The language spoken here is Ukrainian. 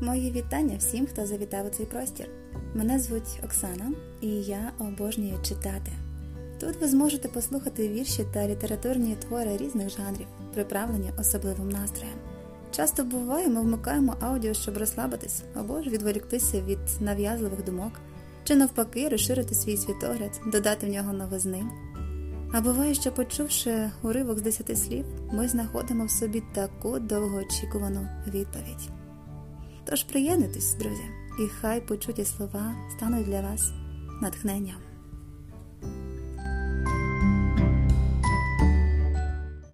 Мої вітання всім, хто завітав у цей простір. Мене звуть Оксана, і я обожнюю читати. Тут ви зможете послухати вірші та літературні твори різних жанрів, приправлені особливим настроєм. Часто буває, ми вмикаємо аудіо, щоб розслабитись або ж відволіктися від нав'язливих думок, чи навпаки розширити свій світогляд, додати в нього новизни. А буває, що почувши уривок з десяти слів, ми знаходимо в собі таку довгоочікувану відповідь. Тож приєднуйтесь, друзі, і хай почуті слова стануть для вас натхненням.